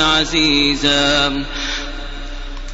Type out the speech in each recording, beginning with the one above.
عزيزا.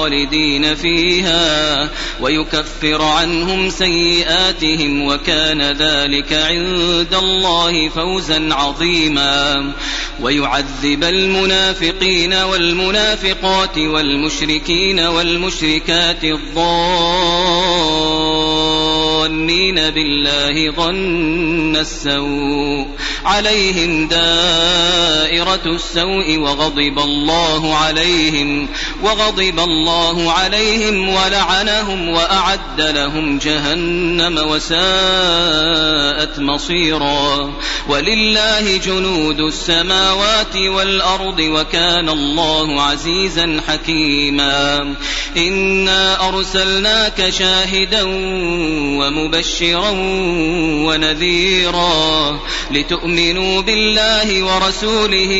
خالدين فيها ويكفر عنهم سيئاتهم وكان ذلك عند الله فوزا عظيما ويعذب المنافقين والمنافقات والمشركين والمشركات الظانين بالله ظن السوء عليهم السوء وغضب الله عليهم وغضب الله عليهم ولعنهم وأعد لهم جهنم وساءت مصيرا. ولله جنود السماوات والأرض وكان الله عزيزا حكيما. إنا أرسلناك شاهدا ومبشرا ونذيرا لتؤمنوا بالله ورسوله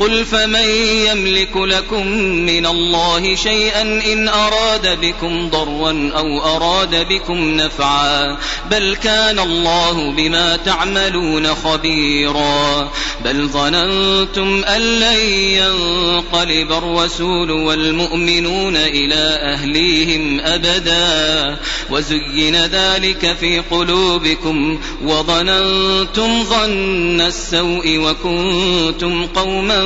قل فمن يملك لكم من الله شيئا إن أراد بكم ضرا أو أراد بكم نفعا بل كان الله بما تعملون خبيرا بل ظننتم أن لن ينقلب الرسول والمؤمنون إلى أهليهم أبدا وزين ذلك في قلوبكم وظننتم ظن السوء وكنتم قوما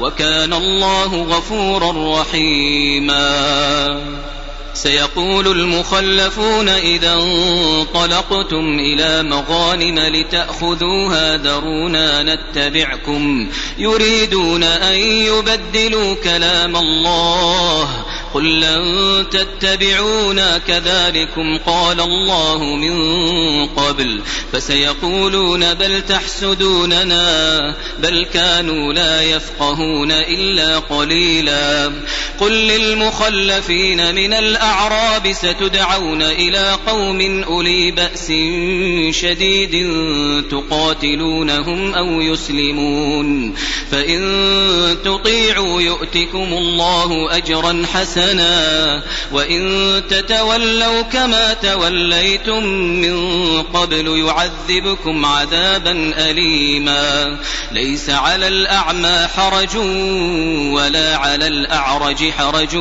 وكان الله غفورا رحيما. سيقول المخلفون إذا انطلقتم إلى مغانم لتأخذوها ذرونا نتبعكم. يريدون أن يبدلوا كلام الله. قل لن تتبعونا كذلكم قال الله من قبل فسيقولون بل تحسدوننا بل كانوا لا يفقهون إلا قليلا قل للمخلفين من الأعراب ستدعون إلى قوم أولي بأس شديد تقاتلونهم أو يسلمون فإن تطيعوا يؤتكم الله أجرا حسنا لنا وإن تتولوا كما توليتم من قبل يعذبكم عذابا أليما ليس على الأعمى حرج ولا على الأعرج حرج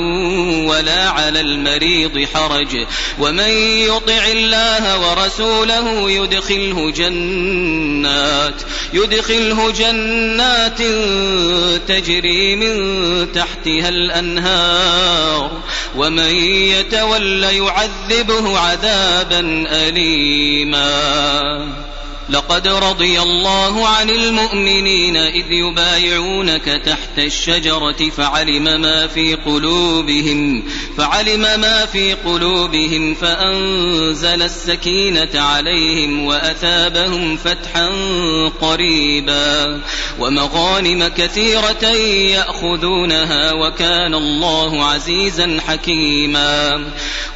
ولا على المريض حرج ومن يطع الله ورسوله يدخله جنات يدخله جنات تجري من تحتها الأنهار ومن يتول يعذبه عذابا أليما لقد رضي الله عن المؤمنين إذ يبايعونك تحت الشجرة فعلم ما في قلوبهم فعلم ما في قلوبهم فأنزل السكينة عليهم وأثابهم فتحا قريبا. ومغانم كثيرة يأخذونها وكان الله عزيزا حكيما.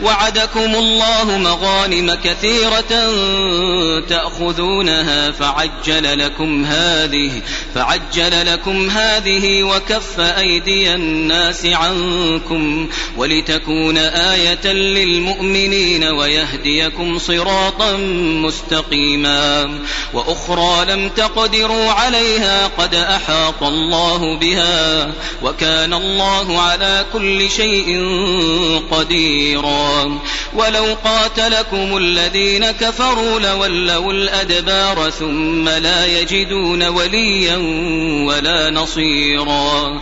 وعدكم الله مغانم كثيرة تأخذون تحبونها فعجل لكم هذه فعجل لكم هذه وكف أيدي الناس عنكم ولتكون آية للمؤمنين ويهديكم صراطا مستقيما وأخرى لم تقدروا عليها قد أحاط الله بها وكان الله على كل شيء قديرا ولو قاتلكم الذين كفروا لولوا الأدبار الأدبار ثم لا يجدون وليا ولا نصيرا.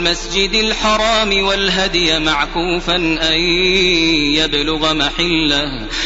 المسجد الحرام والهدي معكوفا أن يبلغ محله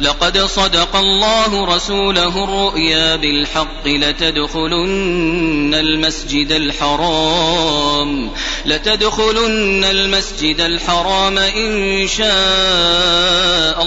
لقد صدق الله رسوله الرؤيا بالحق لتدخلن المسجد الحرام لتدخلن المسجد الحرام إن شاء